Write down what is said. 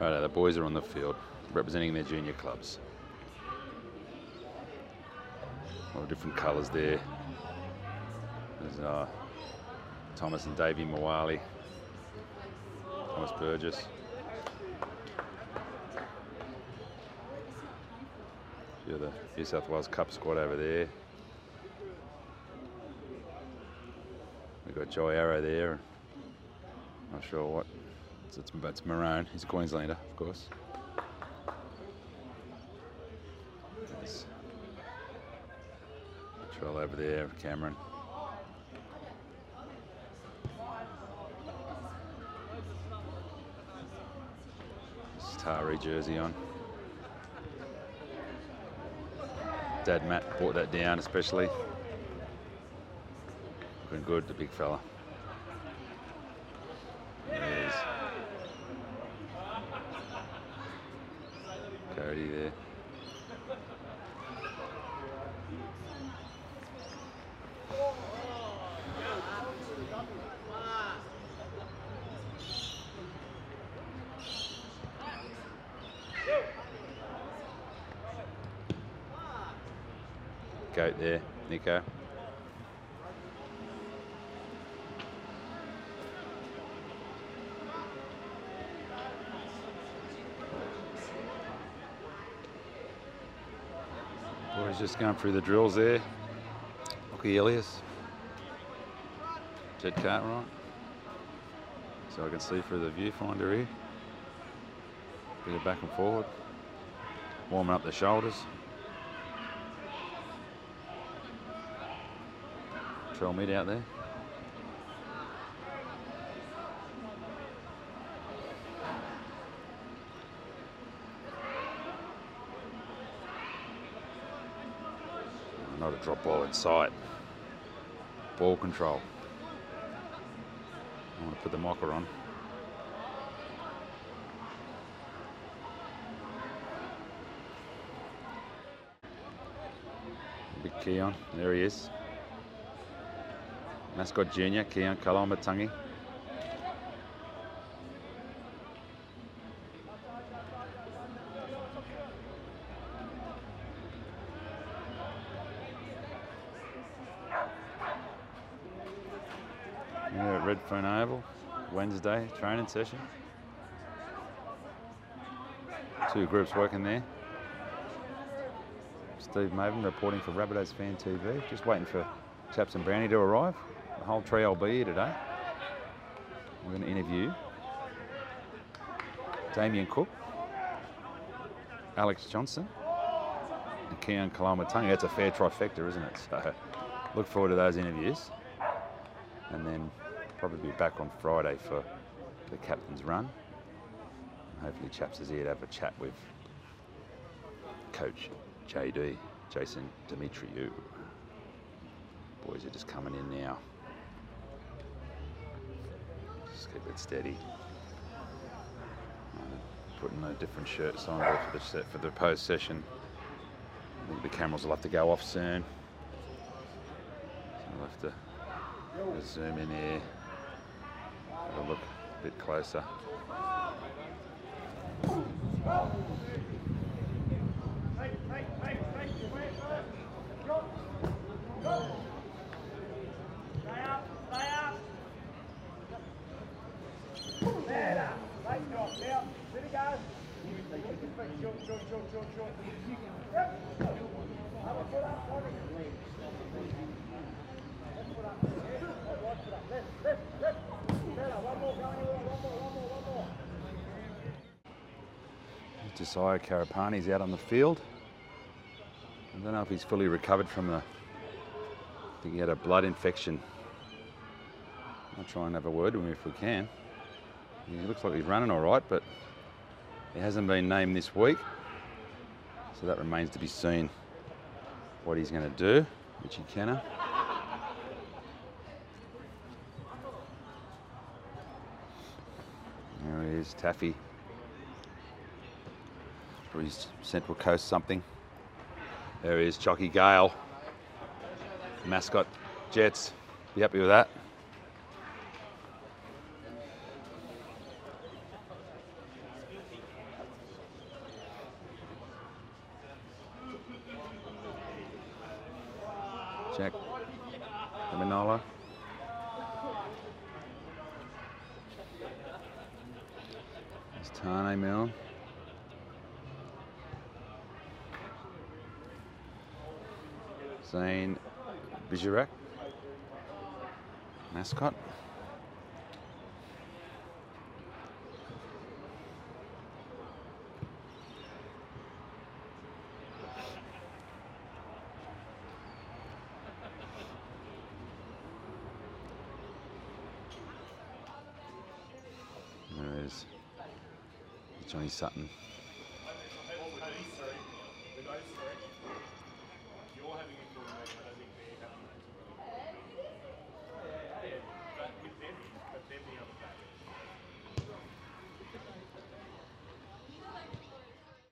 Right, the boys are on the field representing their junior clubs. All different colours there. There's uh, Thomas and Davvy Moale, Thomas Burgess. Of the New South Wales Cup squad over there. We've got Jai Arrow there. Not sure what. It's, it's, it's Maroon. He's a Queenslander, of course. There's over there, Cameron. Tari jersey on. Dad Matt brought that down especially. Been good, the big fella. There's Cody there. Goat there, Nico. Boys just going through the drills there. Lockie Ilias. Jed Cartwright. So I can see through the viewfinder here. Bit of back and forward. Warming up the shoulders. Trail mid out there. Not a drop ball in sight. Ball control. I want to put the mocker on. Big Keaon, there he is. Mascot Junior, Keaon Koloamatangi. At Redfern Oval, Wednesday training session. Two groups working there. Steve Maven reporting for Rabbitohs Fan TV. Just waiting for Chaps and Brownie to arrive. The whole trio will be here today. We're going to interview Damien Cook, Alex Johnston, and Keaon Koloamatangi. That's a fair trifecta, isn't it? So look forward to those interviews. And then probably be back on Friday for the captain's run. And hopefully Chaps is here to have a chat with Coach JD, Jason Demetriou. Boys are just coming in now. Just keep it steady. Uh, putting the different shirts on for the set for the post session. I think the cameras will have to go off soon. So we'll have to zoom in here. A look a bit closer. Josiah Karapani's out on the field. I don't know if he's fully recovered from the. I think he had a blood infection. I'll try and have a word with him if we can. He looks like he's running all right, but he hasn't been named this week. So that remains to be seen what he's going to do, Richie Kennar. There he is, Taffy. Or his Central Coast something. There he is, Chucky Gale. Mascot Jets. Be happy with that. Jack Manola. It's Taane Milne. Zane Bijarak. Mascot. There is Johnny Sutton.